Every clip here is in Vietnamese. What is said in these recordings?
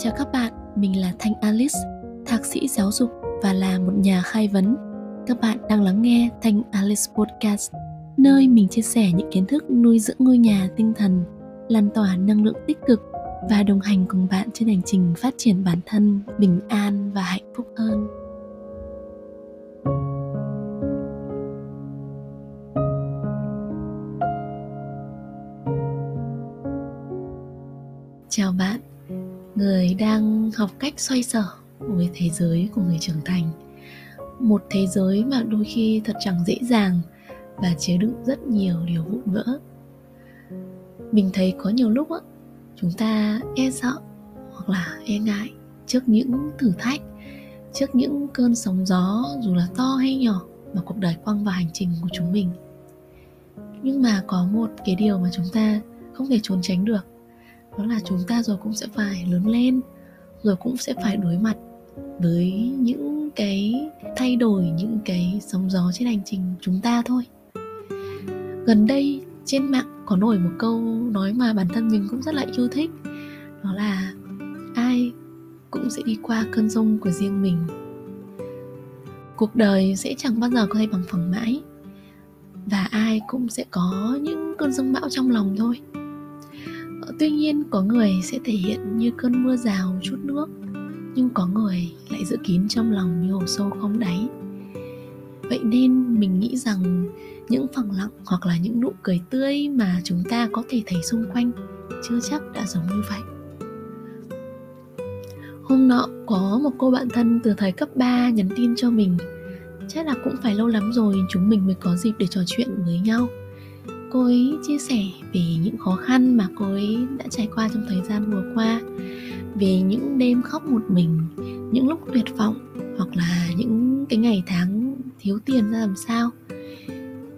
Chào các bạn, mình là Thanh Alice, thạc sĩ giáo dục và là một nhà khai vấn. Các bạn đang lắng nghe Thanh Alice Podcast, nơi mình chia sẻ những kiến thức nuôi dưỡng ngôi nhà tinh thần, lan tỏa năng lượng tích cực và đồng hành cùng bạn trên hành trình phát triển bản thân bình an và hạnh phúc hơn. Học cách xoay sở với thế giới của người trưởng thành. Một thế giới mà đôi khi thật chẳng dễ dàng và chứa đựng rất nhiều điều vụn vỡ. Mình thấy có nhiều lúc á, chúng ta e sợ hoặc là e ngại trước những thử thách, trước những cơn sóng gió dù là to hay nhỏ mà cuộc đời quăng vào hành trình của chúng mình. Nhưng mà có một cái điều mà chúng ta không thể trốn tránh được, đó là chúng ta rồi cũng sẽ phải lớn lên rồi cũng sẽ phải đối mặt với những cái thay đổi, những cái sóng gió trên hành trình chúng ta thôi. Gần đây trên mạng có nổi một câu nói mà bản thân mình cũng rất là yêu thích, đó là ai cũng sẽ đi qua cơn rông của riêng mình. Cuộc đời sẽ chẳng bao giờ có thể bằng phẳng mãi, và ai cũng sẽ có những cơn rông bão trong lòng thôi tuy nhiên, có người sẽ thể hiện như cơn mưa rào chút nước, nhưng có người lại giữ kín trong lòng như hồ sâu không đáy. Vậy nên mình nghĩ rằng những phẳng lặng hoặc là những nụ cười tươi mà chúng ta có thể thấy xung quanh chưa chắc đã giống như vậy. Hôm nọ, có một cô bạn thân từ thời cấp 3 nhắn tin cho mình. Chắc là cũng phải lâu lắm rồi chúng mình mới có dịp để trò chuyện với nhau cô ấy chia sẻ về những khó khăn mà cô ấy đã trải qua trong thời gian vừa qua, về những đêm khóc một mình, những lúc tuyệt vọng, hoặc là những cái ngày tháng thiếu tiền ra làm sao.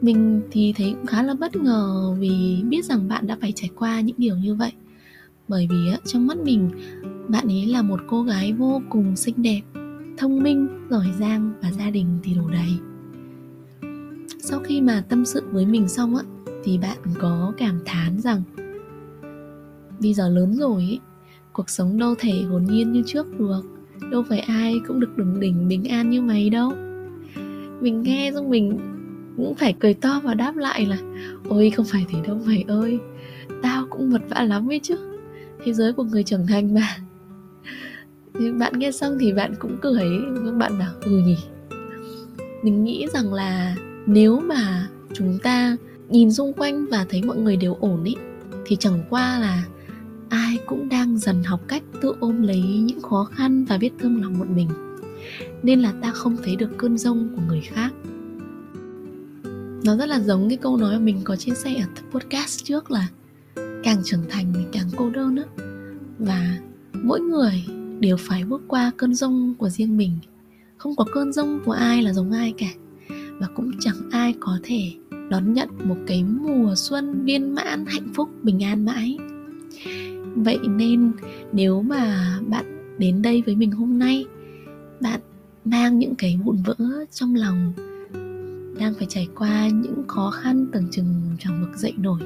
Mình thì thấy cũng khá là bất ngờ vì biết rằng bạn đã phải trải qua những điều như vậy. Bởi vì trong mắt mình, bạn ấy là một cô gái vô cùng xinh đẹp, thông minh, giỏi giang và gia đình thì đủ đầy. Sau khi mà tâm sự với mình xong á thì bạn có cảm thán rằng bây giờ lớn rồi ấy, cuộc sống đâu thể hồn nhiên như trước được đâu phải ai cũng được đừng đỉnh bình an như mày đâu. Mình nghe xong mình cũng phải cười to và đáp lại là ôi không phải thế đâu mày ơi tao cũng vật vã lắm ấy chứ thế giới của người trưởng thành mà. Thì bạn nghe xong thì bạn cũng cười các bạn bảo ừ nhỉ. Mình nghĩ rằng là nếu mà chúng ta nhìn xung quanh và thấy mọi người đều ổn ý, thì chẳng qua là ai cũng đang dần học cách tự ôm lấy những khó khăn và biết thương lòng một mình. Nên là ta không thấy được cơn rông của người khác. Nó rất là giống cái câu nói mà mình có chia sẻ ở podcast trước là càng trưởng thành thì càng cô đơn á. Và mỗi người đều phải bước qua cơn rông của riêng mình. Không có cơn rông của ai là giống ai cả. Và cũng chẳng ai có thể đón nhận một cái mùa xuân viên mãn, hạnh phúc, bình an mãi. Vậy nên nếu mà bạn đến đây với mình hôm nay, bạn mang những cái vụn vỡ trong lòng, đang phải trải qua những khó khăn tưởng chừng chẳng vực dậy nổi,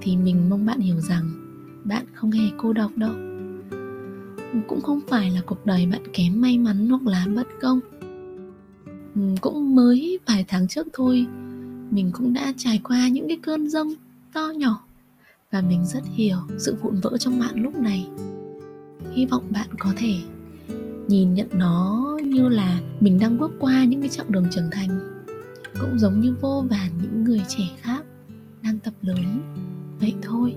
thì mình mong bạn hiểu rằng bạn không hề cô độc đâu. Cũng không phải là cuộc đời bạn kém may mắn hoặc là bất công. Cũng mới vài tháng trước thôi mình cũng đã trải qua những cái cơn rông to nhỏ và mình rất hiểu sự vụn vỡ trong bạn lúc này. Hy vọng bạn có thể nhìn nhận nó như là mình đang bước qua những cái chặng đường trưởng thành, cũng giống như vô vàn những người trẻ khác đang tập lớn. Vậy thôi.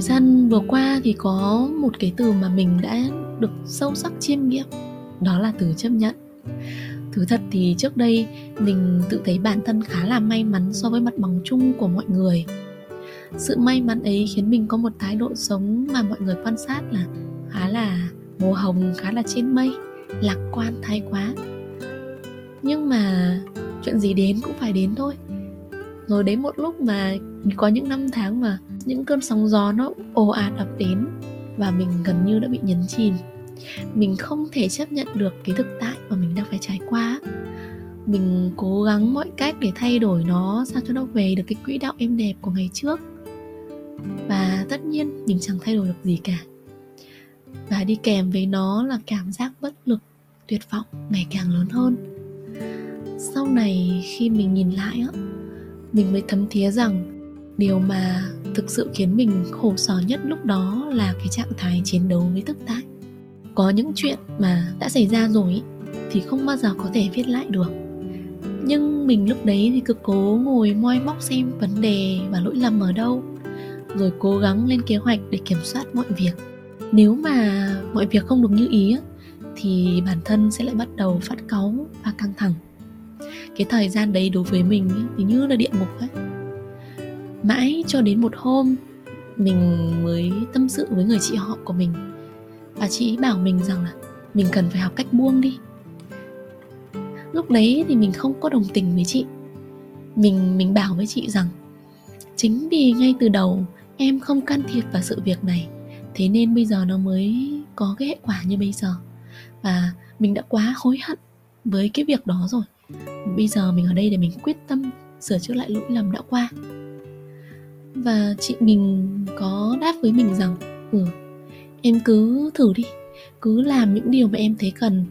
Thời gian vừa qua thì có một cái từ mà mình đã được sâu sắc chiêm nghiệm đó là từ chấp nhận. Thứ thật thì trước đây mình tự thấy bản thân khá là may mắn so với mặt bằng chung của mọi người. Sự may mắn ấy khiến mình có một thái độ sống mà mọi người quan sát là khá là màu hồng, khá là trên mây, lạc quan thái quá. Nhưng mà chuyện gì đến cũng phải đến thôi. Rồi đến một lúc mà có những năm tháng mà những cơn sóng gió nó ồ ạt ập đến và mình gần như đã bị nhấn chìm. Mình không thể chấp nhận được cái thực tại mà mình đang phải trải qua. Mình cố gắng mọi cách để thay đổi nó sao cho nó về được cái quỹ đạo êm đẹp của ngày trước. Và tất nhiên mình chẳng thay đổi được gì cả. Và đi kèm với nó là cảm giác bất lực, tuyệt vọng ngày càng lớn hơn. Sau này khi mình nhìn lại á, mình mới thấm thía rằng điều mà thực sự khiến mình khổ sở nhất lúc đó là cái trạng thái chiến đấu với thực tại có những chuyện mà đã xảy ra rồi thì không bao giờ có thể viết lại được. Nhưng mình lúc đấy thì cứ cố ngồi moi móc xem vấn đề và lỗi lầm ở đâu, rồi cố gắng lên kế hoạch để kiểm soát mọi việc. Nếu mà mọi việc không được như ý thì bản thân sẽ lại bắt đầu phát cáu và căng thẳng. Cái thời gian đấy đối với mình thì như là địa ngục ấy mãi cho đến một hôm, mình mới tâm sự với người chị họ của mình. Và chị bảo mình rằng là mình cần phải học cách buông đi. Lúc đấy thì mình không có đồng tình với chị. Mình mình bảo với chị rằng, chính vì ngay từ đầu em không can thiệp vào sự việc này, thế nên bây giờ nó mới có cái hệ quả như bây giờ. Và mình đã quá hối hận với cái việc đó rồi. Bây giờ mình ở đây để mình quyết tâm sửa chữa lại lỗi lầm đã qua và chị mình có đáp với mình rằng ừ em cứ thử đi, cứ làm những điều mà em thấy cần.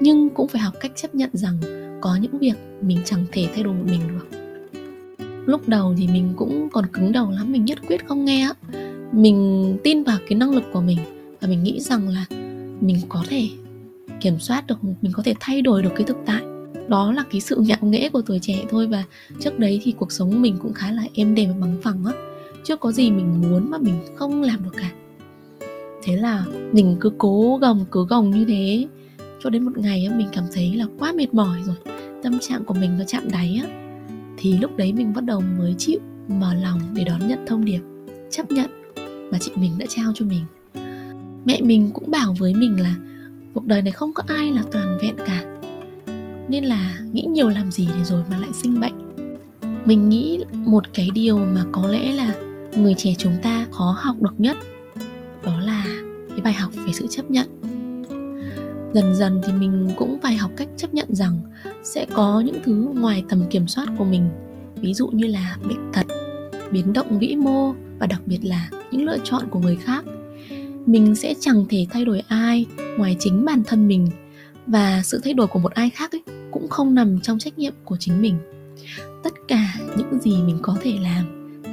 Nhưng cũng phải học cách chấp nhận rằng có những việc mình chẳng thể thay đổi một mình được. Lúc đầu thì mình cũng còn cứng đầu lắm, mình nhất quyết không nghe á. Mình tin vào cái năng lực của mình và mình nghĩ rằng là mình có thể kiểm soát được, mình có thể thay đổi được cái thực tại đó là cái sự ngạo nghễ của tuổi trẻ thôi và trước đấy thì cuộc sống mình cũng khá là êm đềm và bằng phẳng á. Chưa có gì mình muốn mà mình không làm được cả. Thế là mình cứ cố gồng, cứ gồng như thế. Cho đến một ngày mình cảm thấy là quá mệt mỏi rồi. Tâm trạng của mình nó chạm đáy á. Thì lúc đấy mình bắt đầu mới chịu mở lòng để đón nhận thông điệp, chấp nhận mà chị mình đã trao cho mình. Mẹ mình cũng bảo với mình là, cuộc đời này không có ai là toàn vẹn cả nên là nghĩ nhiều làm gì để rồi mà lại sinh bệnh. Mình nghĩ một cái điều mà có lẽ là người trẻ chúng ta khó học được nhất, đó là cái bài học về sự chấp nhận. Dần dần thì mình cũng phải học cách chấp nhận rằng sẽ có những thứ ngoài tầm kiểm soát của mình, ví dụ như là bệnh tật, biến động vĩ mô và đặc biệt là những lựa chọn của người khác. Mình sẽ chẳng thể thay đổi ai ngoài chính bản thân mình và sự thay đổi của một ai khác ấy cũng không nằm trong trách nhiệm của chính mình. Tất cả những gì mình có thể làm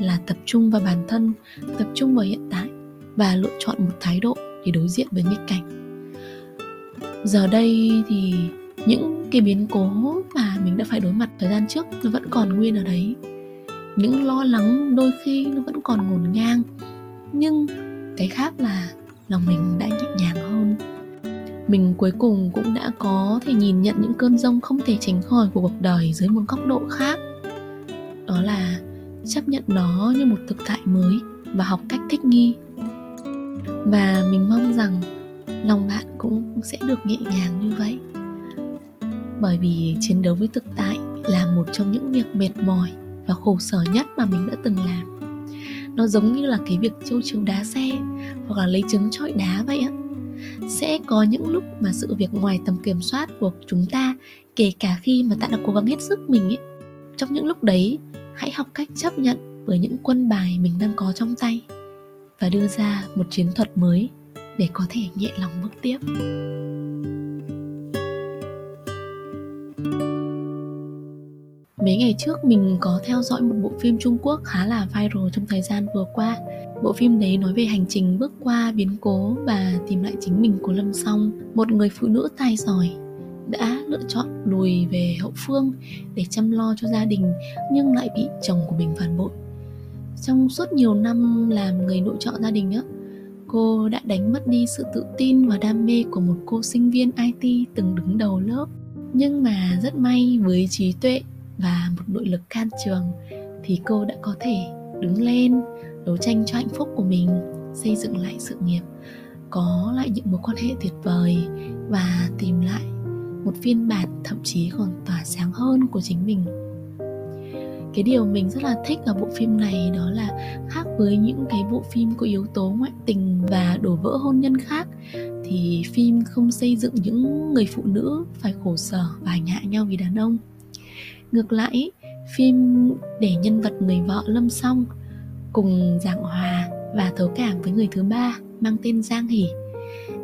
là tập trung vào bản thân, tập trung vào hiện tại và lựa chọn một thái độ để đối diện với nghịch cảnh. Giờ đây thì những cái biến cố mà mình đã phải đối mặt thời gian trước nó vẫn còn nguyên ở đấy. Những lo lắng đôi khi nó vẫn còn ngổn ngang, nhưng cái khác là lòng mình đã nhẹ nhàng hơn mình cuối cùng cũng đã có thể nhìn nhận những cơn rông không thể tránh khỏi của cuộc đời dưới một góc độ khác. Đó là chấp nhận nó như một thực tại mới và học cách thích nghi. Và mình mong rằng lòng bạn cũng sẽ được nhẹ nhàng như vậy. Bởi vì chiến đấu với thực tại là một trong những việc mệt mỏi và khổ sở nhất mà mình đã từng làm. Nó giống như là cái việc trâu chấu đá xe hoặc là lấy trứng trọi đá vậy á sẽ có những lúc mà sự việc ngoài tầm kiểm soát của chúng ta, kể cả khi mà ta đã cố gắng hết sức mình ấy, trong những lúc đấy, hãy học cách chấp nhận với những quân bài mình đang có trong tay và đưa ra một chiến thuật mới để có thể nhẹ lòng bước tiếp. Mấy ngày trước mình có theo dõi một bộ phim Trung Quốc khá là viral trong thời gian vừa qua. Bộ phim đấy nói về hành trình bước qua biến cố và tìm lại chính mình của Lâm Song, Một người phụ nữ tài giỏi, đã lựa chọn lùi về hậu phương để chăm lo cho gia đình nhưng lại bị chồng của mình phản bội. Trong suốt nhiều năm làm người nội trợ gia đình á, cô đã đánh mất đi sự tự tin và đam mê của một cô sinh viên IT từng đứng đầu lớp. Nhưng mà rất may, với trí tuệ và một nội lực can trường thì cô đã có thể đứng lên, đấu tranh cho hạnh phúc của mình, xây dựng lại sự nghiệp, có lại những mối quan hệ tuyệt vời và tìm lại một phiên bản thậm chí còn tỏa sáng hơn của chính mình. Cái điều mình rất là thích ở bộ phim này đó là khác với những cái bộ phim có yếu tố ngoại tình và đổ vỡ hôn nhân khác thì phim không xây dựng những người phụ nữ phải khổ sở và nhạ nhau vì đàn ông ngược lại, phim để nhân vật người vợ lâm song cùng giảng hòa và thấu cảm với người thứ ba mang tên giang hỷ,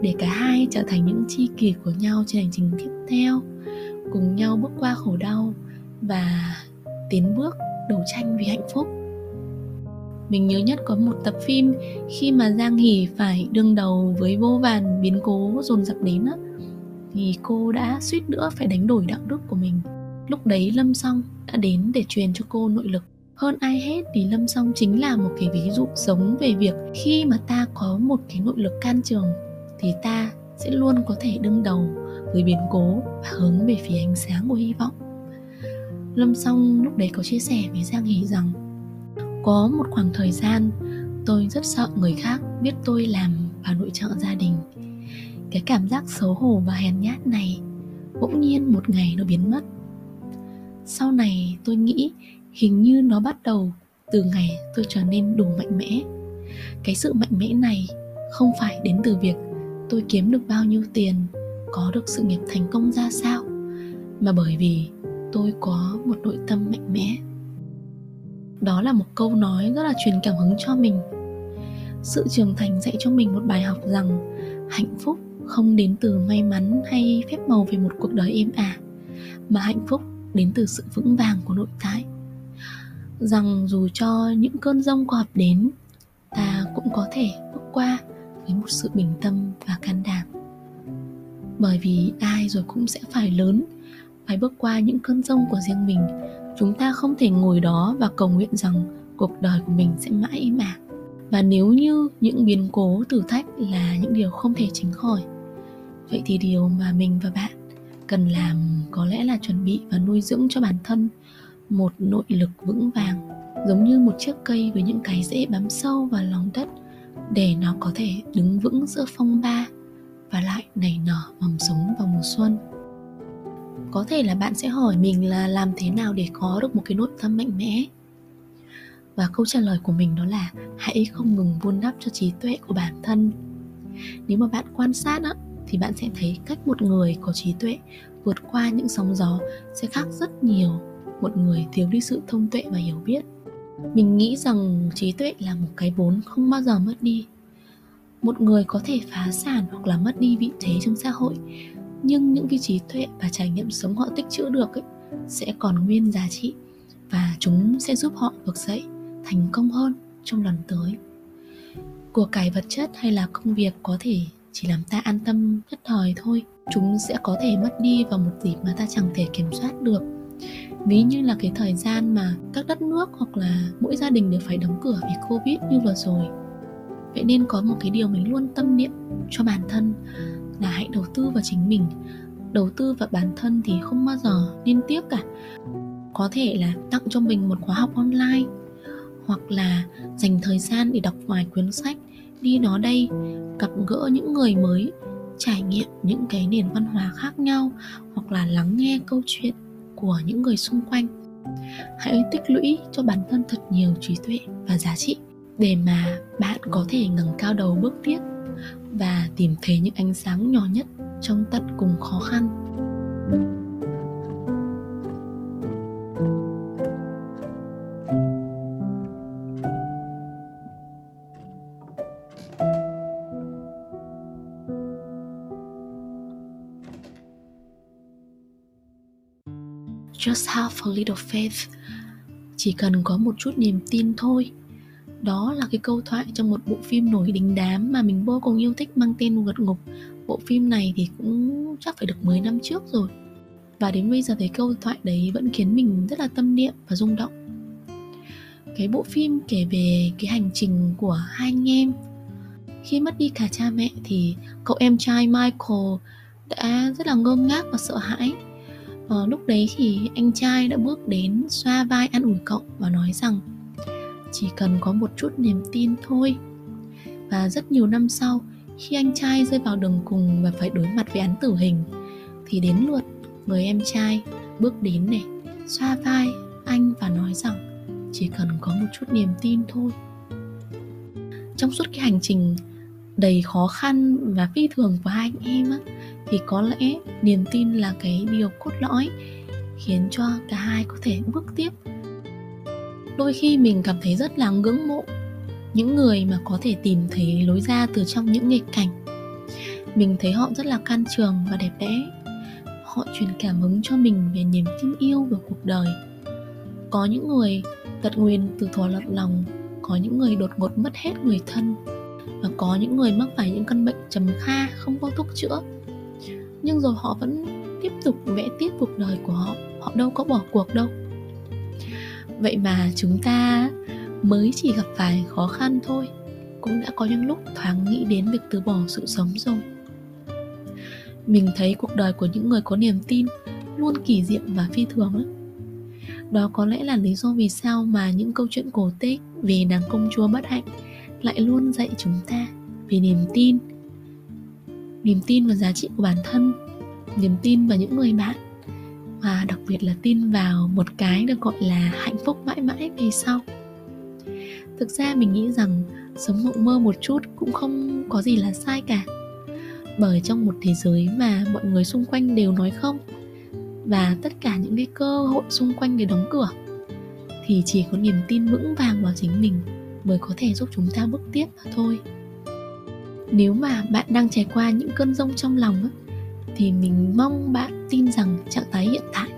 để cả hai trở thành những tri kỷ của nhau trên hành trình tiếp theo, cùng nhau bước qua khổ đau và tiến bước đấu tranh vì hạnh phúc mình nhớ nhất có một tập phim khi mà Giang Hỷ phải đương đầu với vô vàn biến cố dồn dập đến á, thì cô đã suýt nữa phải đánh đổi đạo đức của mình. Lúc đấy Lâm Song đã đến để truyền cho cô nội lực. Hơn ai hết thì Lâm Song chính là một cái ví dụ sống về việc khi mà ta có một cái nội lực can trường thì ta sẽ luôn có thể đương đầu với biến cố và hướng về phía ánh sáng của hy vọng. Lâm Song lúc đấy có chia sẻ với Giang Hỷ rằng, có một khoảng thời gian tôi rất sợ người khác biết tôi làm vào nội trợ gia đình cái cảm giác xấu hổ và hèn nhát này bỗng nhiên một ngày nó biến mất sau này tôi nghĩ hình như nó bắt đầu từ ngày tôi trở nên đủ mạnh mẽ. Cái sự mạnh mẽ này không phải đến từ việc tôi kiếm được bao nhiêu tiền, có được sự nghiệp thành công ra sao, mà bởi vì tôi có một nội tâm mạnh mẽ. Đó là một câu nói rất là truyền cảm hứng cho mình. Sự trưởng thành dạy cho mình một bài học rằng hạnh phúc không đến từ may mắn hay phép màu về một cuộc đời êm ả, mà hạnh phúc đến từ sự vững vàng của nội tại. Rằng dù cho những cơn rông có ập đến, ta cũng có thể bước qua với một sự bình tâm và can đảm. Bởi vì ai rồi cũng sẽ phải lớn, phải bước qua những cơn rông của riêng mình. Chúng ta không thể ngồi đó và cầu nguyện rằng cuộc đời của mình sẽ mãi im ạc và nếu như những biến cố thử thách là những điều không thể tránh khỏi, vậy thì điều mà mình và bạn cần làm có lẽ là chuẩn bị và nuôi dưỡng cho bản thân một nội lực vững vàng giống như một chiếc cây với những cái rễ bám sâu vào lòng đất để nó có thể đứng vững giữa phong ba và lại nảy nở mầm sống vào mùa xuân. Có thể là bạn sẽ hỏi mình là làm thế nào để có được một cái nội tâm mạnh mẽ. Và câu trả lời của mình đó là hãy không ngừng vun đắp cho trí tuệ của bản thân. Nếu mà bạn quan sát á, thì bạn sẽ thấy cách một người có trí tuệ vượt qua những sóng gió sẽ khác rất nhiều. Một người thiếu đi sự thông tuệ và hiểu biết. Mình nghĩ rằng trí tuệ là một cái vốn không bao giờ mất đi. Một người có thể phá sản hoặc là mất đi vị thế trong xã hội nhưng những cái trí tuệ và trải nghiệm sống họ tích trữ được ấy, sẽ còn nguyên giá trị và chúng sẽ giúp họ vực dậy thành công hơn trong lần tới. Của cải vật chất hay là công việc có thể chỉ làm ta an tâm nhất thời thôi. Chúng sẽ có thể mất đi vào một dịp mà ta chẳng thể kiểm soát được. Ví như là cái thời gian mà các đất nước hoặc là mỗi gia đình đều phải đóng cửa vì covid như vừa rồi. Vậy nên có một cái điều mình luôn tâm niệm cho bản thân là hãy đầu tư vào chính mình. Đầu tư vào bản thân thì không bao giờ nên tiếc cả. Có thể là tặng cho mình một khóa học online hoặc là dành thời gian để đọc vài cuốn sách đi nó đây, gặp gỡ những người mới, trải nghiệm những cái nền văn hóa khác nhau hoặc là lắng nghe câu chuyện của những người xung quanh. Hãy tích lũy cho bản thân thật nhiều trí tuệ và giá trị để mà bạn có thể ngẩng cao đầu bước tiếp và tìm thấy những ánh sáng nhỏ nhất trong tận cùng khó khăn. Just have a little faith. Chỉ cần có một chút niềm tin thôi. Đó là cái câu thoại trong một bộ phim nổi đình đám mà mình vô cùng yêu thích mang tên vượt ngục. Bộ phim này thì cũng chắc phải được 10 năm trước rồi. Và đến bây giờ thấy câu thoại đấy vẫn khiến mình rất là tâm niệm và rung động. Cái bộ phim kể về cái hành trình của hai anh em. Khi mất đi cả cha mẹ thì cậu em trai Michael đã rất là ngơ ngác và sợ hãi à, lúc đấy thì anh trai đã bước đến xoa vai an ủi cậu và nói rằng chỉ cần có một chút niềm tin thôi. Và rất nhiều năm sau khi anh trai rơi vào đường cùng và phải đối mặt với án tử hình thì đến lượt người em trai bước đến này xoa vai anh và nói rằng chỉ cần có một chút niềm tin thôi. Trong suốt cái hành trình đầy khó khăn và phi thường của hai anh em á, thì có lẽ niềm tin là cái điều cốt lõi khiến cho cả hai có thể bước tiếp. Đôi khi mình cảm thấy rất là ngưỡng mộ những người mà có thể tìm thấy lối ra từ trong những nghịch cảnh. Mình thấy họ rất là can trường và đẹp đẽ. Họ truyền cảm hứng cho mình về niềm tin yêu vào cuộc đời. Có những người tật nguyền từ thỏa lật lòng, có những người đột ngột mất hết người thân và có những người mắc phải những căn bệnh trầm kha không có thuốc chữa nhưng rồi họ vẫn tiếp tục vẽ tiếp cuộc đời của họ. Họ đâu có bỏ cuộc đâu. Vậy mà chúng ta mới chỉ gặp phải khó khăn thôi. Cũng đã có những lúc thoáng nghĩ đến việc từ bỏ sự sống rồi. Mình thấy cuộc đời của những người có niềm tin luôn kỳ diệu và phi thường lắm. Đó có lẽ là lý do vì sao mà những câu chuyện cổ tích về nàng công chúa bất hạnh lại luôn dạy chúng ta về niềm tin niềm tin vào giá trị của bản thân, niềm tin vào những người bạn, và đặc biệt là tin vào một cái được gọi là hạnh phúc mãi mãi về sau. Thực ra mình nghĩ rằng sống mộng mơ một chút cũng không có gì là sai cả. Bởi trong một thế giới mà mọi người xung quanh đều nói không, và tất cả những cái cơ hội xung quanh đều đóng cửa, thì chỉ có niềm tin vững vàng vào chính mình mới có thể giúp chúng ta bước tiếp mà thôi nếu mà bạn đang trải qua những cơn rông trong lòng thì mình mong bạn tin rằng trạng thái hiện tại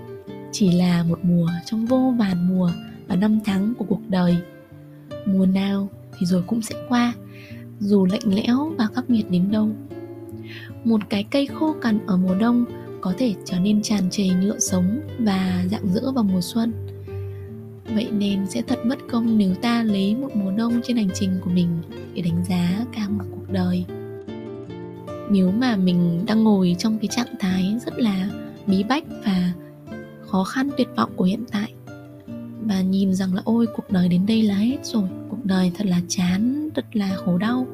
chỉ là một mùa trong vô vàn mùa và năm tháng của cuộc đời. Mùa nào thì rồi cũng sẽ qua, dù lạnh lẽo và khắc nghiệt đến đâu. Một cái cây khô cằn ở mùa đông có thể trở nên tràn trề nhựa sống và dạng dỡ vào mùa xuân vậy nên sẽ thật mất công nếu ta lấy một mùa đông trên hành trình của mình để đánh giá cả một cuộc đời. Nếu mà mình đang ngồi trong cái trạng thái rất là bí bách và khó khăn, tuyệt vọng của hiện tại, và nhìn rằng là ôi, cuộc đời đến đây là hết rồi, cuộc đời thật là chán, thật là khổ đau,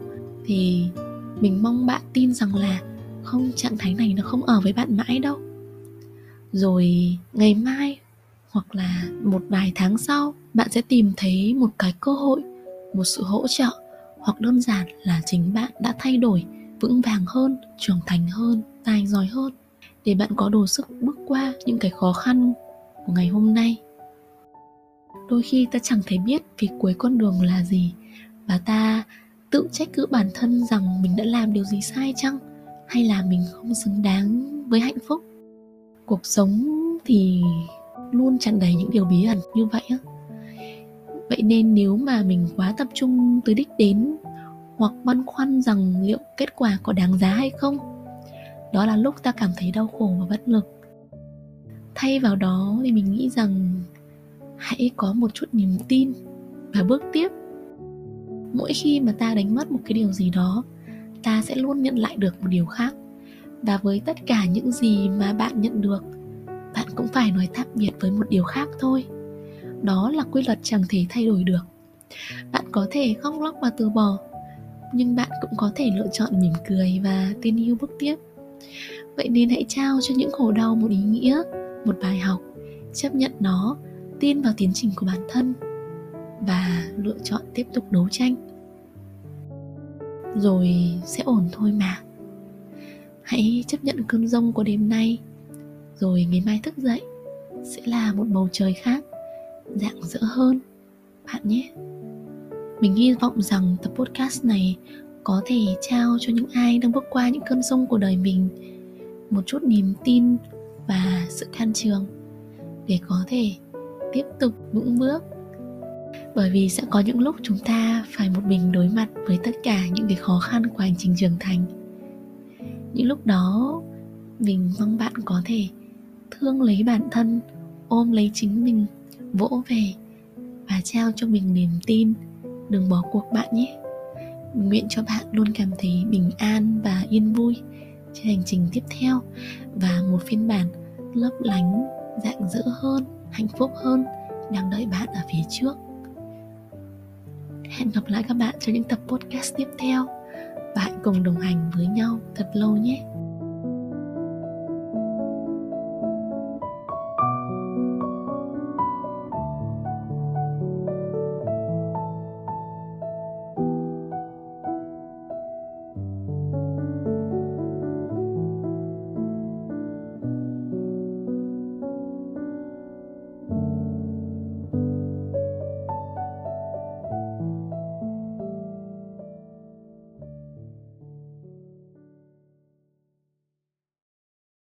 thì mình mong bạn tin rằng là không, trạng thái này nó không ở với bạn mãi đâu. Rồi ngày mai hoặc là một vài tháng sau, bạn sẽ tìm thấy một cái cơ hội, một sự hỗ trợ, hoặc đơn giản là chính bạn đã thay đổi, vững vàng hơn, trưởng thành hơn, tài giỏi hơn, để bạn có đủ sức bước qua những cái khó khăn của ngày hôm nay. Đôi khi ta chẳng thể biết vì cuối con đường là gì, và ta tự trách cứ bản thân rằng mình đã làm điều gì sai chăng, hay là mình không xứng đáng với hạnh phúc. Cuộc sống thì luôn tràn đầy những điều bí ẩn như vậy á. Vậy nên nếu mà mình quá tập trung tới đích đến, hoặc băn khoăn rằng liệu kết quả có đáng giá hay không, đó là lúc ta cảm thấy đau khổ và bất lực. Thay vào đó thì mình nghĩ rằng hãy có một chút niềm tin và bước tiếp. Mỗi khi mà ta đánh mất một cái điều gì đó, ta sẽ luôn nhận lại được một điều khác. Và với tất cả những gì mà bạn nhận được bạn cũng phải nói tạm biệt với một điều khác thôi. Đó là quy luật chẳng thể thay đổi được. Bạn có thể khóc lóc và từ bỏ, nhưng bạn cũng có thể lựa chọn mỉm cười và tin yêu bước tiếp. Vậy nên hãy trao cho những khổ đau một ý nghĩa, một bài học, chấp nhận nó, tin vào tiến trình của bản thân và lựa chọn tiếp tục đấu tranh. Rồi sẽ ổn thôi mà. Hãy chấp nhận cơn rông của đêm nay rồi ngày mai thức dậy, sẽ là một bầu trời khác dạng dỡ hơn. Bạn nhé. Mình hy vọng rằng tập podcast này có thể trao cho những ai đang bước qua những cơn sông của đời mình một chút niềm tin và sự can trường để có thể tiếp tục vững bước. Bởi vì sẽ có những lúc chúng ta phải một mình đối mặt với tất cả những cái khó khăn của hành trình trưởng thành. Những lúc đó, mình mong bạn có thể thương lấy bản thân, ôm lấy chính mình, vỗ về và trao cho mình niềm tin. Đừng bỏ cuộc bạn nhé. Mình nguyện cho bạn luôn cảm thấy bình an và yên vui trên hành trình tiếp theo và một phiên bản lấp lánh dạng dỡ hơn, hạnh phúc hơn đang đợi bạn ở phía trước. Hẹn gặp lại các bạn trong những tập podcast tiếp theo. Và hãy cùng đồng hành với nhau thật lâu nhé.